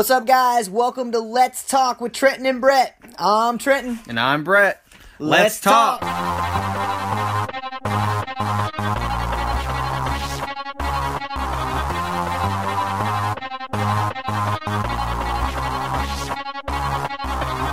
What's up, guys? Welcome to Let's Talk with Trenton and Brett. I'm Trenton. And I'm Brett. Let's, talk.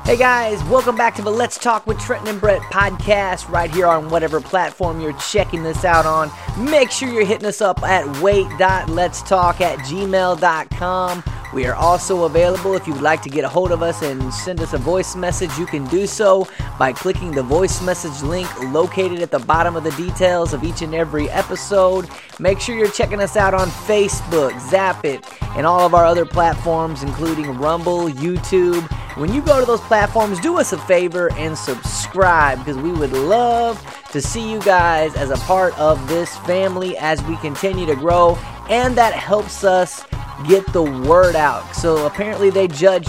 Hey guys, welcome back to the Let's Talk with Trenton and Brett podcast right here on whatever platform you're checking this out on. Make sure you're hitting us up at wait.letstalk at gmail.com. We are also available if you would like to get a hold of us and send us a voice message. You can do so by clicking the voice message link located at the bottom of the details of each and every episode. Make sure you're checking us out on Facebook, Zapit, and all of our other platforms, including Rumble, YouTube. When you go to those platforms, do us a favor and subscribe because we would love to see you guys as a part of this family as we continue to grow, and that helps us get the word out. So apparently, they judge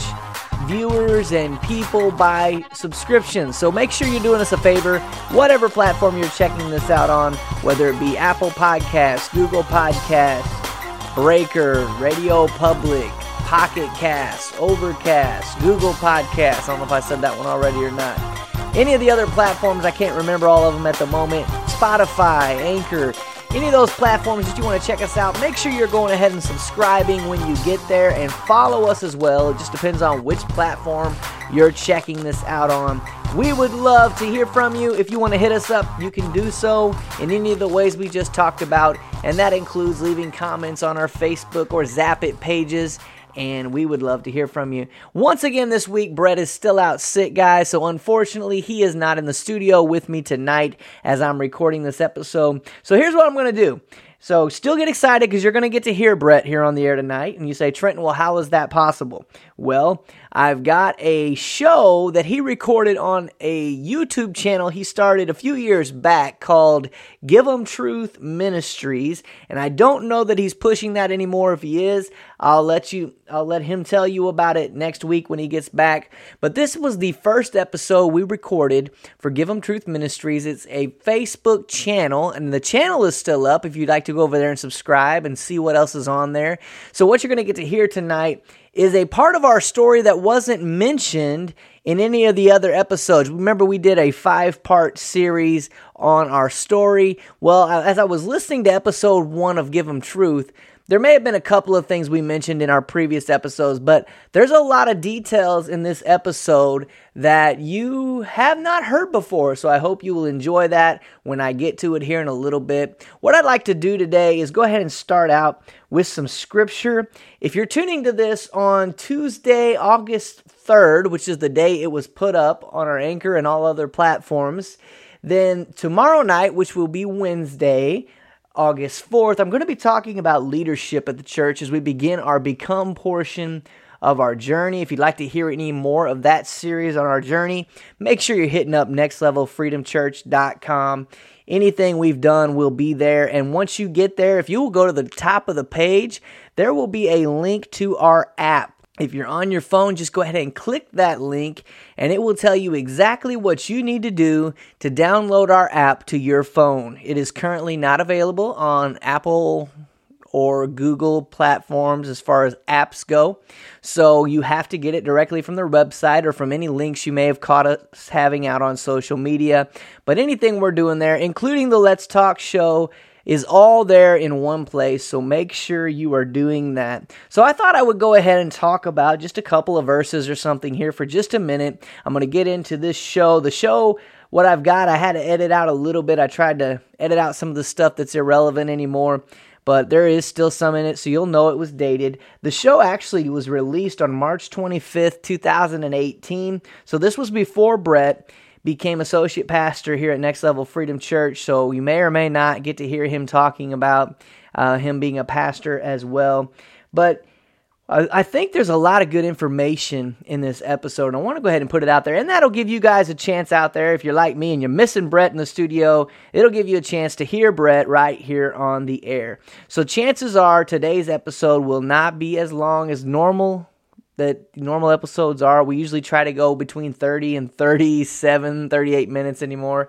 viewers and people by subscriptions. So make sure you're doing us a favor, whatever platform you're checking this out on, whether it be Apple Podcasts, Google Podcasts, Breaker, Radio Public, Pocket Cast, Overcast, Google Podcasts. I don't know if I said that one already or not. Any of the other platforms, I can't remember all of them at the moment. Spotify, Anchor, any of those platforms that you want to check us out, make sure you're going ahead and subscribing when you get there and follow us as well. It just depends on which platform you're checking this out on. We would love to hear from you. If you want to hit us up, you can do so in any of the ways we just talked about, and that includes leaving comments on our Facebook or Zapit pages and we would love to hear from you. Once again, this week, Brett is still out sick, guys, so unfortunately, he is not in the studio with me tonight as I'm recording this episode. So here's what I'm going to do. So still get excited because you're going to get to hear Brett here on the air tonight. And you say, Trenton, well, how is that possible? Well, I've got a show that he recorded on a YouTube channel he started a few years back called Give 'em Truth Ministries, and I don't know that he's pushing that anymore. If he is, I'll let you I'll let him tell you about it next week when he gets back. But this was the first episode we recorded for Give 'em Truth Ministries. It's a Facebook channel, and the channel is still up if you'd like to go over there and subscribe and see what else is on there. So what you're going to get to hear tonight is a part of our story that wasn't mentioned in any of the other episodes. Remember, we did a five part series on our story. Well, as I was listening to episode one of Give Them Truth, there may have been a couple of things we mentioned in our previous episodes, but there's a lot of details in this episode that you have not heard before. So I hope you will enjoy that when I get to it here in a little bit. What I'd like to do today is go ahead and start out with some scripture. If you're tuning to this on Tuesday, August 3rd, which is the day it was put up on our Anchor and all other platforms, then tomorrow night, which will be Wednesday, August 4th, I'm going to be talking about leadership at the church as we begin our Become portion of our journey. If you'd like to hear any more of that series on our journey, make sure you're hitting up nextlevelfreedomchurch.com. Anything we've done will be there. And once you get there, if you will go to the top of the page, there will be a link to our app. If you're on your phone, just go ahead and click that link, and it will tell you exactly what you need to do to download our app to your phone. It is currently not available on Apple or Google platforms as far as apps go. So you have to get it directly from their website or from any links you may have caught us having out on social media. But anything we're doing there, including the Let's Talk show, is all there in one place. So make sure you are doing that. So I thought I would go ahead and talk about just a couple of verses or something here for just a minute. I'm going to get into this show. The show what I've got, I had to edit out a little bit. I tried to edit out some of the stuff that's irrelevant anymore, but there is still some in it, so you'll know it was dated. The show actually was released on March 25th, 2018. So this was before Brett became associate pastor here at Next Level Freedom Church. So you may or may not get to hear him talking about uh, him being a pastor as well. But I think there's a lot of good information in this episode. and I want to go ahead and put it out there, and that'll give you guys a chance out there. If you're like me and you're missing Brett in the studio, it'll give you a chance to hear Brett right here on the air. So, chances are today's episode will not be as long as normal that normal episodes are. We usually try to go between 30 and 37, 38 minutes anymore.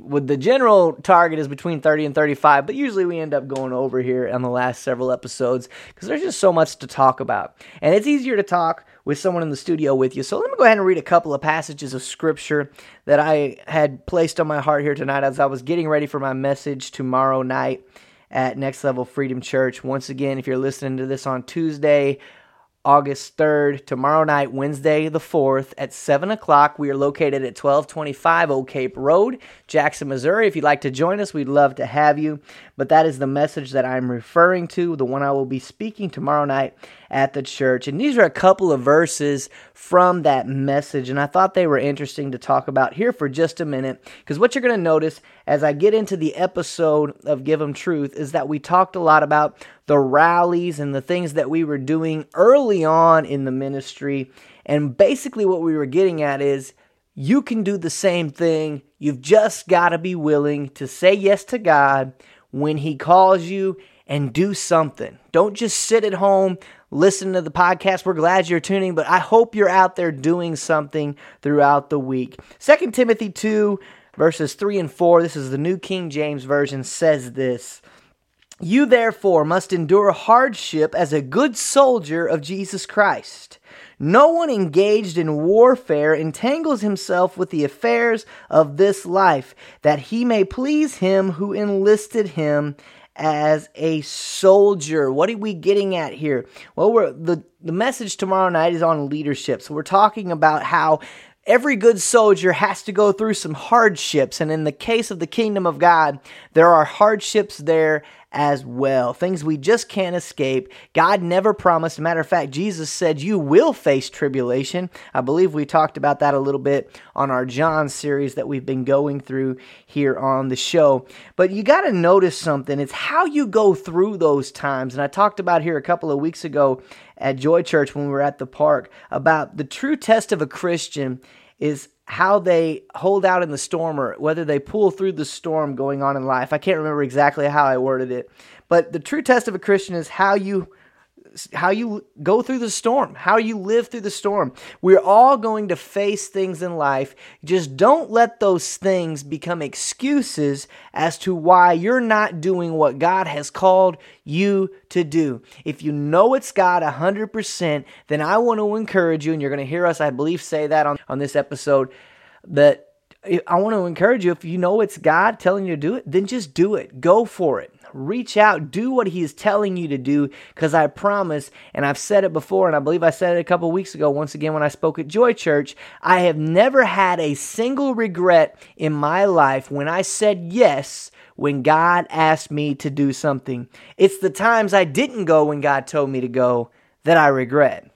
with the general target is between 30 and 35, but usually we end up going over here on the last several episodes because there's just so much to talk about. And it's easier to talk with someone in the studio with you. So let me go ahead and read a couple of passages of scripture that I had placed on my heart here tonight as I was getting ready for my message tomorrow night at Next Level Freedom Church. Once again, if you're listening to this on Tuesday, August 3rd, tomorrow night, Wednesday the 4th at 7 o'clock. We are located at 1225 Oak Cape Road, Jackson, Missouri. If you'd like to join us, we'd love to have you. But that is the message that I'm referring to, the one I will be speaking tomorrow night at the church. And these are a couple of verses from that message, and I thought they were interesting to talk about here for just a minute. Because what you're going to notice as I get into the episode of Give Them Truth is that we talked a lot about the rallies and the things that we were doing early on in the ministry. And basically, what we were getting at is you can do the same thing. You've just got to be willing to say yes to God when He calls you and do something. Don't just sit at home, listen to the podcast. We're glad you're tuning, but I hope you're out there doing something throughout the week. 2 Timothy 2, verses 3 and 4, this is the New King James Version, says this You therefore must endure hardship as a good soldier of Jesus Christ. No one engaged in warfare entangles himself with the affairs of this life, that he may please him who enlisted him as a soldier. What are we getting at here? Well, the, the message tomorrow night is on leadership. So we're talking about how every good soldier has to go through some hardships. And in the case of the kingdom of God, there are hardships there as well. Things we just can't escape. God never promised. matter of fact, Jesus said you will face tribulation. I believe we talked about that a little bit on our John series that we've been going through here on the show. But you got to notice something. It's how you go through those times. And I talked about here a couple of weeks ago at Joy Church when we were at the park about the true test of a Christian is how they hold out in the storm or whether they pull through the storm going on in life. I can't remember exactly how I worded it, but the true test of a Christian is how you how you go through the storm, how you live through the storm. We're all going to face things in life. Just don't let those things become excuses as to why you're not doing what God has called you to do. If you know it's God 100%, then I want to encourage you, and you're going to hear us, I believe, say that on, on this episode, that eh, I want to encourage you if you know it's God telling you to do it, then just do it. Go for it reach out, do what He is telling you to do. Because I promise, and I've said it before, and I believe I said it a couple weeks ago, once again when I spoke at Joy Church, I have never had a single regret in my life when I said yes when God asked me to do something. It's the times I didn't go when God told me to go that I regret.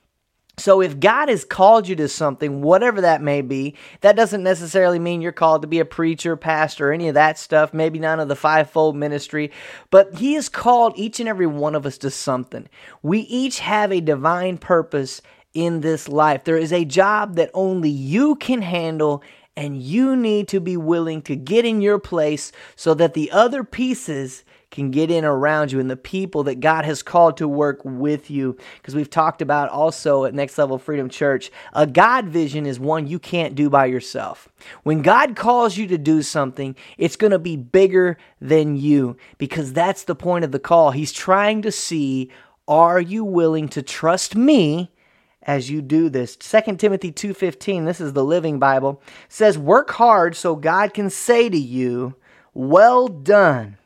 So if God has called you to something, whatever that may be, that doesn't necessarily mean you're called to be a preacher, pastor, any of that stuff, maybe none of the fivefold ministry, but he has called each and every one of us to something. We each have a divine purpose in this life. There is a job that only you can handle and you need to be willing to get in your place so that the other pieces can get in around you and the people that God has called to work with you. Because we've talked about also at Next Level Freedom Church, a God vision is one you can't do by yourself. When God calls you to do something, it's going to be bigger than you because that's the point of the call. He's trying to see are you willing to trust me? As you do this. 2 Timothy 2:15, this is the Living Bible, says work hard so God can say to you, "Well done,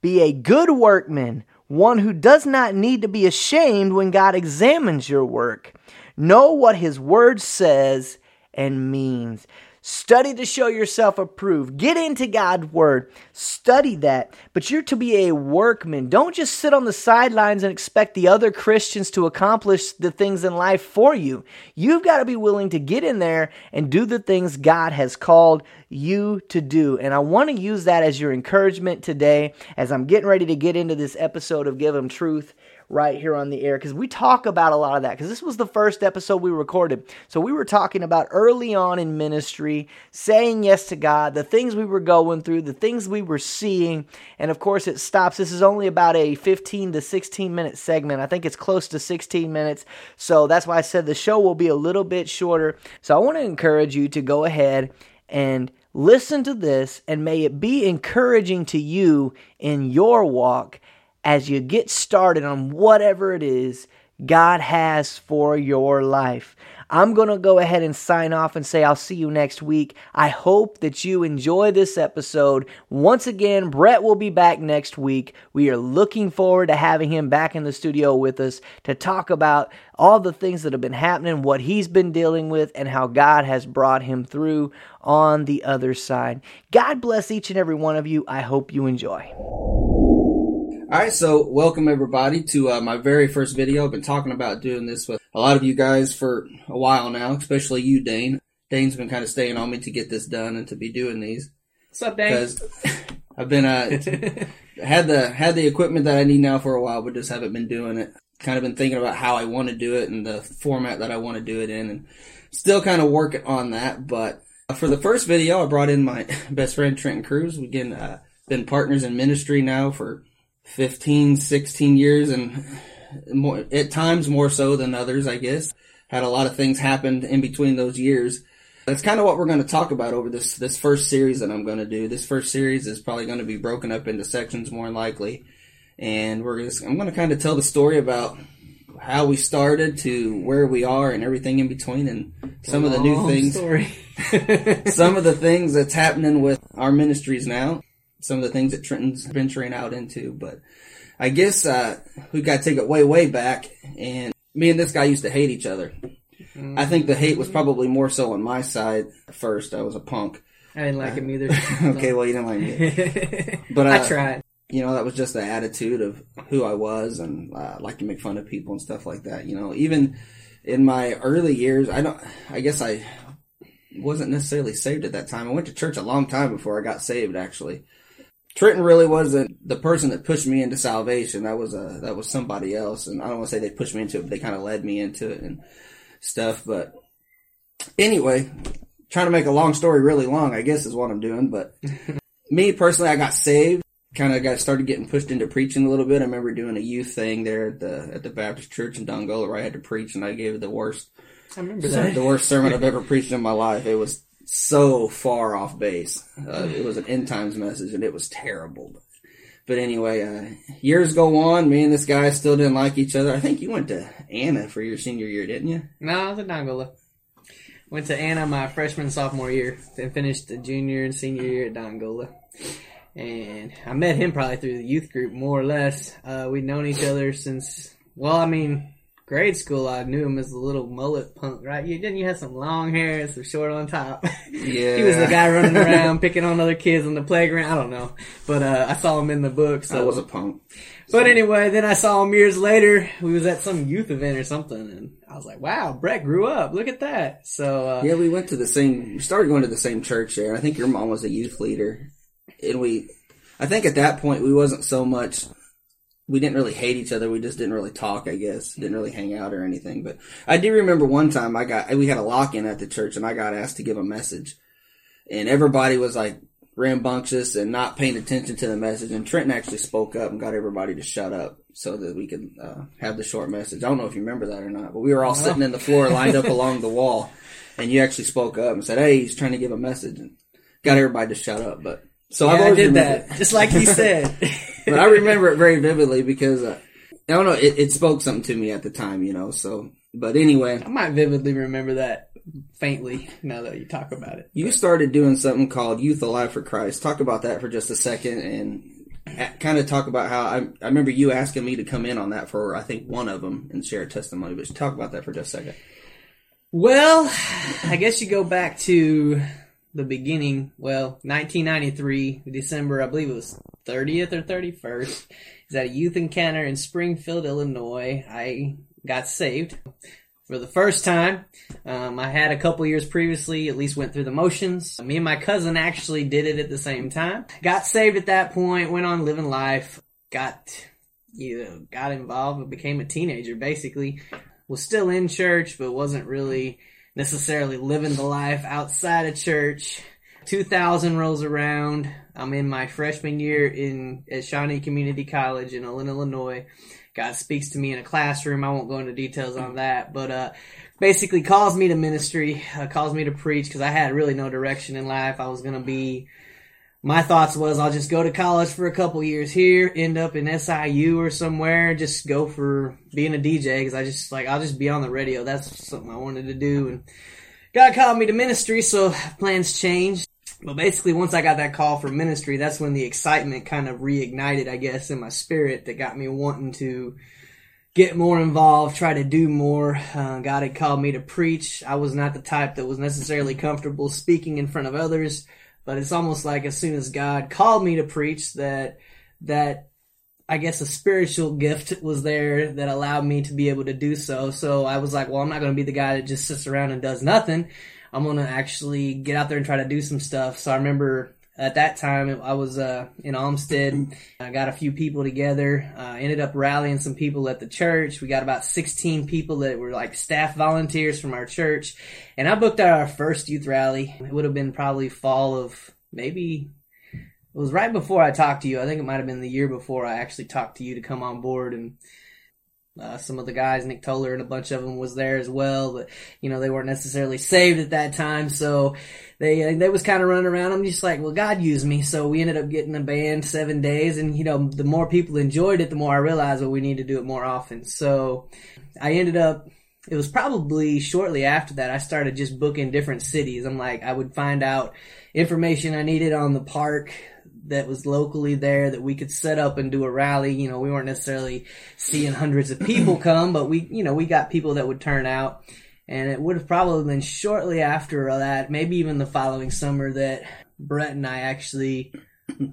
be a good workman, one who does not need to be ashamed when God examines your work. Know what his word says and means. Study to show yourself approved. Get into God's word. Study that. But you're to be a workman. Don't just sit on the sidelines and expect the other Christians to accomplish the things in life for you. You've got to be willing to get in there and do the things God has called you to do. And I want to use that as your encouragement today as I'm getting ready to get into this episode of Give Them Truth right here on the air because we talk about a lot of that because this was the first episode we recorded. So we were talking about early on in ministry, saying yes to God, the things we were going through, the things we were seeing, and of course it stops. This is only about a 15 to 16 minute segment. I think it's close to 16 minutes. So that's why I said the show will be a little bit shorter. So I want to encourage you to go ahead and Listen to this and may it be encouraging to you in your walk as you get started on whatever it is God has for your life. I'm going to go ahead and sign off and say I'll see you next week. I hope that you enjoy this episode. Once again, Brett will be back next week. We are looking forward to having him back in the studio with us to talk about all the things that have been happening, what he's been dealing with, and how God has brought him through on the other side. God bless each and every one of you. I hope you enjoy. All right, so welcome everybody to uh, my very first video. I've been talking about doing this with a lot of you guys for a while now, especially you, Dane. Dane's been kind of staying on me to get this done and to be doing these. What's up, Dane? Because I've been uh, had the had the equipment that I need now for a while, but just haven't been doing it. Kind of been thinking about how I want to do it and the format that I want to do it in, and still kind of working on that. But for the first video, I brought in my best friend Trenton Cruz. We've been uh, been partners in ministry now for 15, 16 years and more, at times more so than others, I guess. Had a lot of things happen in between those years. That's kind of what we're going to talk about over this, this first series that I'm going to do. This first series is probably going to be broken up into sections more likely. And we're just, I'm going to kind of tell the story about how we started to where we are and everything in between and some of the new things. some of the things that's happening with our ministries now some of the things that Trenton's venturing out into. But I guess uh, we got to take it way, way back. And me and this guy used to hate each other. Mm-hmm. I think the hate was probably more so on my side first. I was a punk. I didn't like uh, him either. okay, well, you didn't like me. But uh, I tried. You know, that was just the attitude of who I was, and uh, like to make fun of people and stuff like that. You know, even in my early years, I don't. I guess I wasn't necessarily saved at that time. I went to church a long time before I got saved, actually. Trenton really wasn't the person that pushed me into salvation. That was a that was somebody else, and I don't want to say they pushed me into it, but they kind of led me into it and stuff. But anyway, trying to make a long story really long, I guess is what I'm doing. But me personally, I got saved. Kind of got started getting pushed into preaching a little bit. I remember doing a youth thing there at the at the Baptist Church in Dongola where I had to preach, and I gave the worst. I remember that. The worst sermon I've ever preached in my life. It was so far off base. Uh, it was an end times message, and it was terrible. But, but anyway, uh, years go on. Me and this guy still didn't like each other. I think you went to Anna for your senior year, didn't you? No, I was Dongola. Went to Anna my freshman sophomore year, then finished the junior and senior year at Dongola. And I met him probably through the youth group, more or less. Uh, we'd known each other since, well, I mean, grade school, I knew him as a little mullet punk, right? You didn't you have some long hair and some short on top? Yeah. he was the guy running around picking on other kids on the playground. I don't know, but uh, I saw him in the book. So I was a punk. So. But anyway, then I saw him years later. We was at some youth event or something, and I was like, "Wow, Brett grew up. Look at that." So uh, yeah, we went to the same. We started going to the same church there. I think your mom was a youth leader, and we. I think at that point we wasn't so much we didn't really hate each other. We just didn't really talk, I guess. Didn't really hang out or anything. But I do remember one time I got, we had a lock in at the church and I got asked to give a message. And everybody was like rambunctious and not paying attention to the message. And Trenton actually spoke up and got everybody to shut up so that we could uh, have the short message. I don't know if you remember that or not, but we were all sitting in the floor lined up along the wall. And you actually spoke up and said, Hey, he's trying to give a message and got everybody to shut up. But so yeah, i did that, just like he said. but I remember it very vividly because uh, I don't know, it, it spoke something to me at the time, you know. So, but anyway, I might vividly remember that faintly now that you talk about it. You started doing something called Youth Alive for Christ. Talk about that for just a second and kind of talk about how I, I remember you asking me to come in on that for I think one of them and share a testimony. But talk about that for just a second. Well, I guess you go back to the beginning. Well, 1993, December, I believe it was 30th or 31st. Is at a youth encounter in Springfield, Illinois. I got saved for the first time. Um, I had a couple years previously, at least went through the motions. Me and my cousin actually did it at the same time. Got saved at that point, went on living life, got, you know, got involved and became a teenager basically. Was still in church, but wasn't really necessarily living the life outside of church. 2000 rolls around. I'm in my freshman year in at Shawnee Community College in Ullin, Illinois, God speaks to me in a classroom. I won't go into details on that, but uh, basically calls me to ministry, uh, calls me to preach because I had really no direction in life. I was gonna be. My thoughts was I'll just go to college for a couple years here, end up in SIU or somewhere, just go for being a DJ because I just like I'll just be on the radio. That's something I wanted to do, and God called me to ministry, so plans changed. But basically, once I got that call for ministry, that's when the excitement kind of reignited, I guess, in my spirit that got me wanting to get more involved, try to do more. Uh, God had called me to preach. I was not the type that was necessarily comfortable speaking in front of others, but it's almost like as soon as God called me to preach, that that I guess a spiritual gift was there that allowed me to be able to do so. So I was like, well, I'm not going to be the guy that just sits around and does nothing. I'm going to actually get out there and try to do some stuff. So I remember at that time I was uh, in Olmsted. I got a few people together. Uh, ended up rallying some people at the church. We got about 16 people that were like staff volunteers from our church, and I booked out our first youth rally. It would have been probably fall of maybe. It was right before I talked to you. I think it might have been the year before I actually talked to you to come on board and uh, some of the guys, Nick Toller and a bunch of them was there as well, but you know they weren't necessarily saved at that time, so they uh, they was kind of running around. I'm just like, well, God used me, so we ended up getting a band seven days, and you know the more people enjoyed it, the more I realized well we need to do it more often. So I ended up. It was probably shortly after that I started just booking different cities. I'm like I would find out information I needed on the park that was locally there that we could set up and do a rally. You know, we weren't necessarily seeing hundreds of people come, but we, you know, we got people that would turn out. And it would have probably been shortly after that, maybe even the following summer, that Brett and I actually,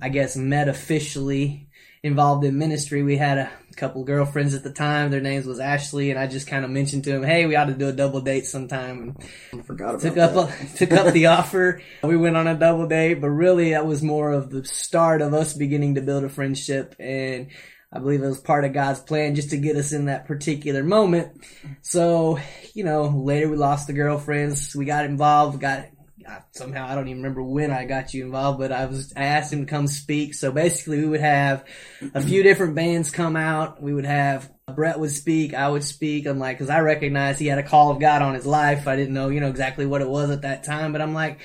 I guess, met officially involved in ministry. We had a couple girlfriends at the time. Their names was Ashley, and I just kind of mentioned to him, "Hey, we ought to do a double date sometime." And Forgot about took up took up the offer. We went on a double date, but really that was more of the start of us beginning to build a friendship, and I believe it was part of God's plan just to get us in that particular moment. So, you know, later we lost the girlfriends. We got involved, got somehow I don't even remember when I got you involved, but I was I asked him to come speak. So basically, we would have a few different bands come out. We would have Brett would speak, I would speak. I'm like, because I recognized he had a call of God on his life. I didn't know, you know, exactly what it was at that time, but I'm like,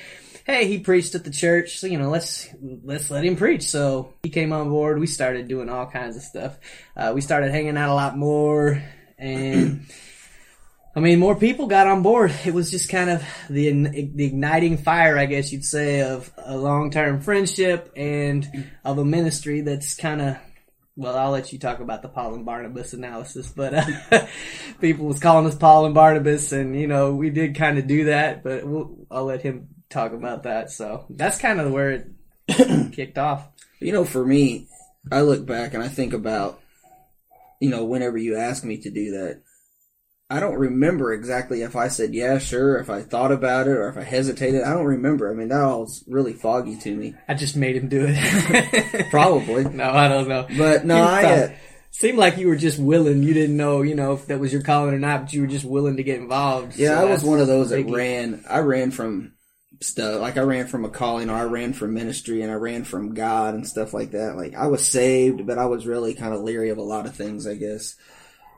hey, he preached at the church, so you know, let's let's let him preach. So he came on board. We started doing all kinds of stuff. Uh, we started hanging out a lot more, and. I mean, more people got on board. It was just kind of the, the igniting fire, I guess you'd say, of a long term friendship and of a ministry that's kind of. Well, I'll let you talk about the Paul and Barnabas analysis, but uh, people was calling us Paul and Barnabas, and you know we did kind of do that, but we'll, I'll let him talk about that. So that's kind of where it kicked off. You know, for me, I look back and I think about, you know, whenever you ask me to do that, I don't remember exactly if I said yeah, sure, if I thought about it, or if I hesitated. I don't remember. I mean, that all's really foggy to me. I just made him do it. Probably. no, I don't know. But no, I. Uh, Seemed like you were just willing. You didn't know, you know, if that was your calling or not, but you were just willing to get involved. yeah, So I was one of those that ran. I ran from stuff like I ran from a calling, or I ran from ministry, and I ran from God and stuff like that. Like I was saved, but I was really kind of leery of a lot of things. I guess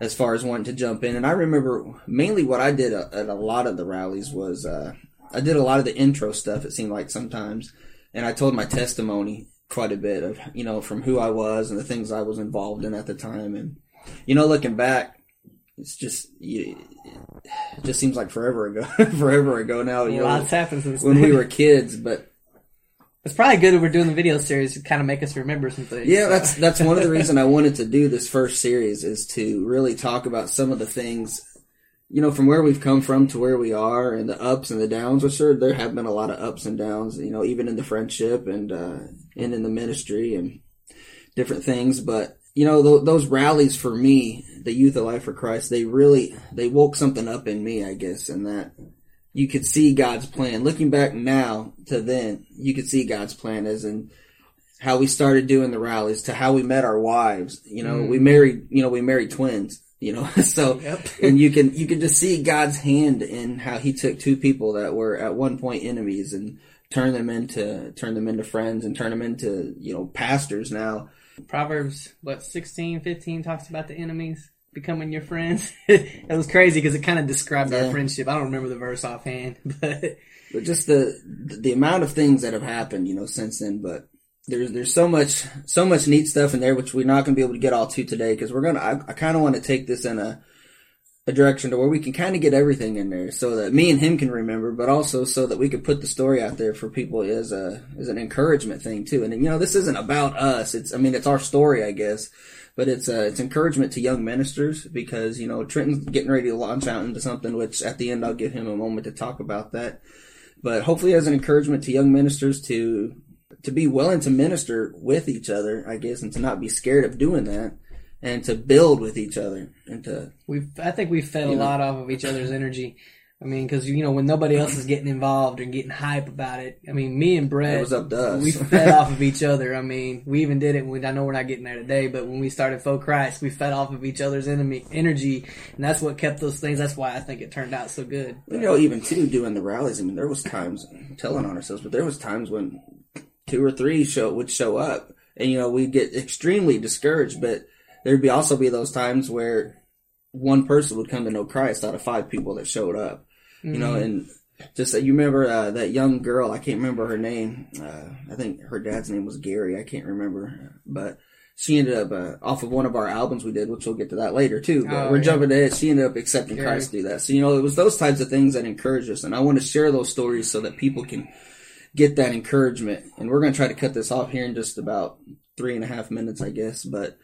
as far as wanting to jump in. And I remember mainly what I did at a lot of the rallies was uh, I did a lot of the intro stuff. It seemed like sometimes, and I told my testimony quite a bit of you know from who I was and the things I was involved in at the time. And you know, looking back, it's just you, it just seems like forever ago, forever ago now. You a know, lot's happened since when we were kids, but It's probably good that we're doing the video series to kind of make us remember some things. Yeah, so. that's that's one of the reasons I wanted to do this first series is to really talk about some of the things, you know, from where we've come from to where we are, and the ups and the downs. Which sure there have been a lot of ups and downs, you know, even in the friendship and uh, and in the ministry and different things. But you know, th- those rallies for me, the Youth Alive for Christ, they really they woke something up in me, I guess, and that you could see God's plan. Looking back now to then, you could see God's plan as in how we started doing the rallies to how we met our wives. You know, we mm. married, you know, we married twins, you know, so, Yep. and you can, you can just see God's hand in how he took two people that were at one point enemies and turned them into, turn them into friends and turn them into, you know, pastors now. Proverbs, what, 16, 15 talks about the enemies becoming your friends. it was crazy because it kind of described Yeah. our friendship. I don't remember the verse offhand, but but just the the amount of things that have happened, you know, since then. But there's there's so much so much neat stuff in there, which we're not going to be able to get all to today because we're gonna. I, I kind of want to take this in a a direction to where we can kind of get everything in there, so that me and him can remember, but also so that we could put the story out there for people as a as an encouragement thing too. And you know, this isn't about us. It's I mean, it's our story, I guess. But it's uh, it's encouragement to young ministers because you know Trenton's getting ready to launch out into something. Which at the end I'll give him a moment to talk about that but hopefully as an encouragement to young ministers to to be willing to minister with each other, I guess, and to not be scared of doing that, and to build with each other, and to we've, I think we fed a know. lot off of each other's energy. I mean, because, you know, when nobody else is getting involved and getting hype about it, I mean, me and Brett, it was up to us. we fed off of each other. I mean, we even did it when I know we're not getting there today, but when we started Faux Christ, we fed off of each other's enemy energy, and that's what kept those things. That's why I think it turned out so good. you know, even too doing the rallies. I mean, there was times telling on ourselves, but there was times when two or three show would show up, and you know we'd get extremely discouraged. But there'd be also be those times where one person would come to know Christ out of five people that showed up. You know, and just that you remember uh, that young girl. I can't remember her name. Uh, I think her dad's name was Gary. I can't remember, but. She ended up uh, off of one of our albums we did, which we'll get to that later too. But Oh, we're yeah. jumping ahead. She ended up accepting Gary. Christ through that. So you know, it was those types of things that encouraged us, and I want to share those stories so that people can get that encouragement. And we're going to try to cut this off here in just about three and a half minutes, I guess. But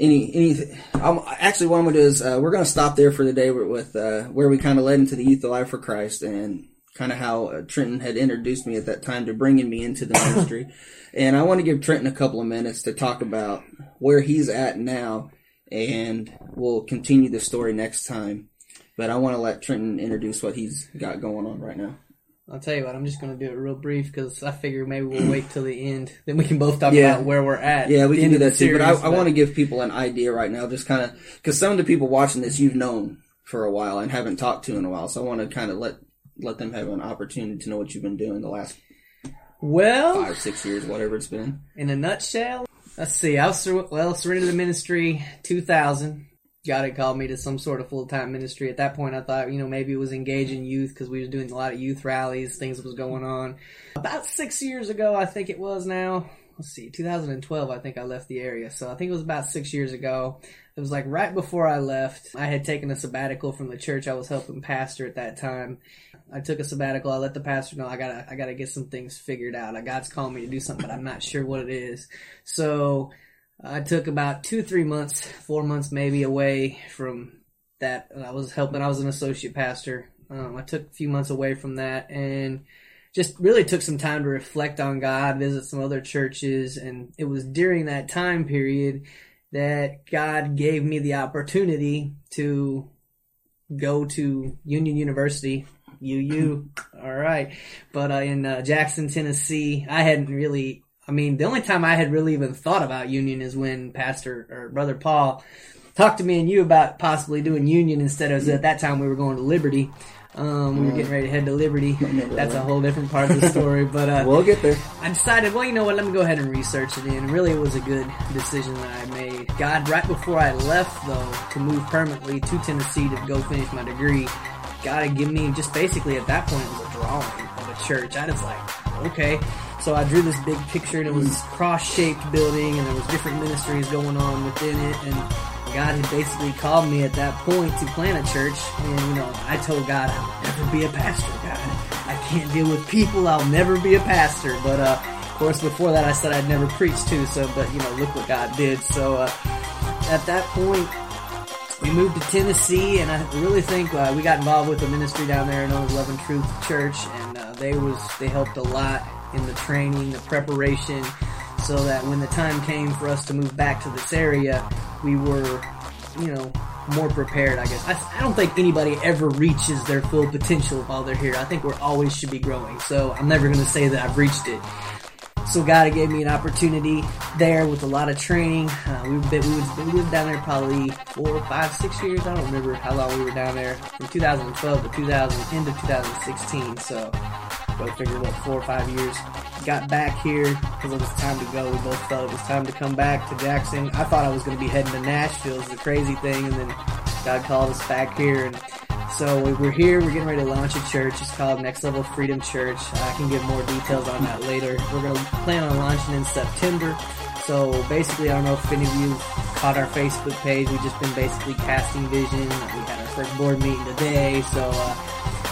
any any, I'm, actually, what I'm to do is uh, we're going to stop there for the day with, with uh, where we kind of led into the Youth Alive for Christ and kind of how uh, Trenton had introduced me at that time to bringing me into the ministry. and I want to give Trenton a couple of minutes to talk about where he's at now, and we'll continue the story next time. But I want to let Trenton introduce what he's got going on right now. I'll tell you what, I'm just going to do it real brief because I figure maybe we'll wait till the end. Then we can both talk Yeah. about where we're at. Yeah, we can do that the too. But I, I want to give people an idea right now, just kind of because some of the people watching this you've known for a while and haven't talked to in a while. So I want to kind of let let them have an opportunity to know what you've been doing the last Well, five, six years, whatever it's been. in a nutshell, let's see. I was well surrendered the ministry 2000. God had called me to some sort of full time ministry. At that point, I thought you know maybe it was engaging youth because we were doing a lot of youth rallies, things was going on. About six years ago, I think it was now. Let's see, 2012. I think I left the area, so I think it was about six years ago. It was like right before I left. I had taken a sabbatical from the church I was helping pastor at that time. I took a sabbatical. I let the pastor know I gotta I gotta get some things figured out. God's calling me to do something, but I'm not sure what it is. So I took about two, three months, four months maybe away from that. I was helping. I was an associate pastor. Um, I took a few months away from that and just really took some time to reflect on God, visit some other churches, and it was during that time period that God gave me the opportunity to go to Union University, UU. All right, but uh, in uh, Jackson, Tennessee, I hadn't really. I mean, the only time I had really even thought about Union is when Pastor or Brother Paul talked to me and you about possibly doing Union instead of at that time we were going to Liberty. Um, we were getting ready to head to Liberty. That's a whole different part of the story, but uh, We'll get there. I decided, well, you know what, let me go ahead and research it. And really, it was a good decision that I made. God, right before I left, though, to move permanently to Tennessee to go finish my degree, God had given me just basically at that point, it was a drawing of a church. I was like, okay. So I drew this big picture, and it was this cross shaped building, and there was different ministries going on within it. And God had basically called me at that point to plant a church, and you know, I told God I'll never be a pastor. God, I can't deal with people. I'll never be a pastor. But uh, of course, before that, I said I'd never preach too. So, but you know, look what God did. So uh, at that point, we moved to Tennessee, and I really think uh, we got involved with the ministry down there known as Love and Truth Church, and uh, they was they helped a lot in the training, the preparation, so that when the time came for us to move back to this area, we were, you know, more prepared. I guess I, I don't think anybody ever reaches their full potential while they're here. I think we're always should be growing. So I'm never going to say that I've reached it. So God gave me an opportunity there with a lot of training. Uh, we've been, we, was, we lived down there probably four, five, six years. I don't remember how long we were down there from 2012 to 2000 into 2016. So Go figure what four or five years. Got back here because it was time to go. We both felt it was time to come back to Jackson. I thought I was going to be heading to Nashville. It's a crazy thing, and then God called us back here and so we're here. We're getting ready to launch a church. It's called Next Level Freedom Church. I can give more details on that later. We're going to plan on launching in September. So basically, I don't know if any of you caught our Facebook page. We've just been basically casting vision. We had our first board meeting today. So uh,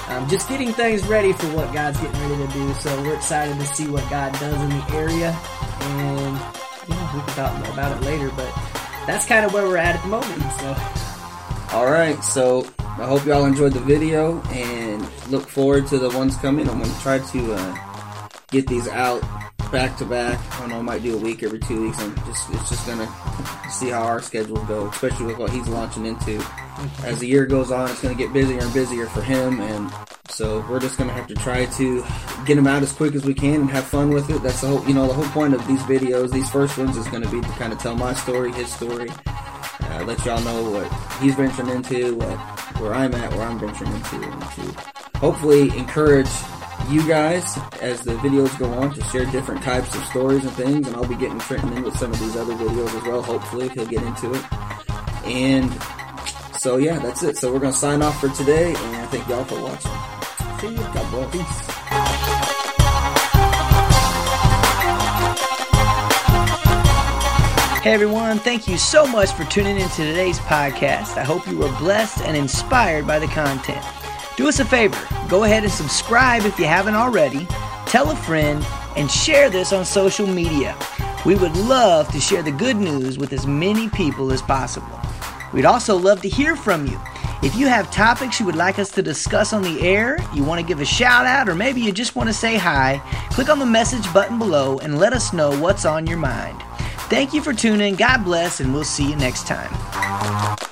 um, just getting things ready for what God's getting ready to do. So we're excited to see what God does in the area. And you know, we can talk more about it later. But that's kind of where we're at at the moment. So. All right, so I hope y'all enjoyed the video and look forward to the ones coming. I'm to try to uh, get these out back to back. I don't know, I might do a week every two weeks. I'm just it's just gonna see how our schedule go, especially with what he's launching into. As the year goes on, it's gonna get busier and busier for him, and so we're just gonna have to try to get him out as quick as we can and have fun with it. That's the whole, you know, the whole point of these videos. These first ones is gonna be to kind of tell my story, his story, uh, let y'all know what he's venturing into, what where I'm at, where I'm venturing into, and to hopefully encourage you guys as the videos go on to share different types of stories and things. And I'll be getting Trenton in with some of these other videos as well. Hopefully, he'll get into it. And so yeah, that's it. So we're gonna sign off for today, and thank y'all for watching. See you. God bless. Peace. Hey everyone, thank you so much for tuning into today's podcast. I hope you were blessed and inspired by the content. Do us a favor, go ahead and subscribe if you haven't already, tell a friend, and share this on social media. We would love to share the good news with as many people as possible. We'd also love to hear from you. If you have topics you would like us to discuss on the air, you want to give a shout out, or maybe you just want to say hi, click on the message button below and let us know what's on your mind. Thank you for tuning. God bless, and we'll see you next time.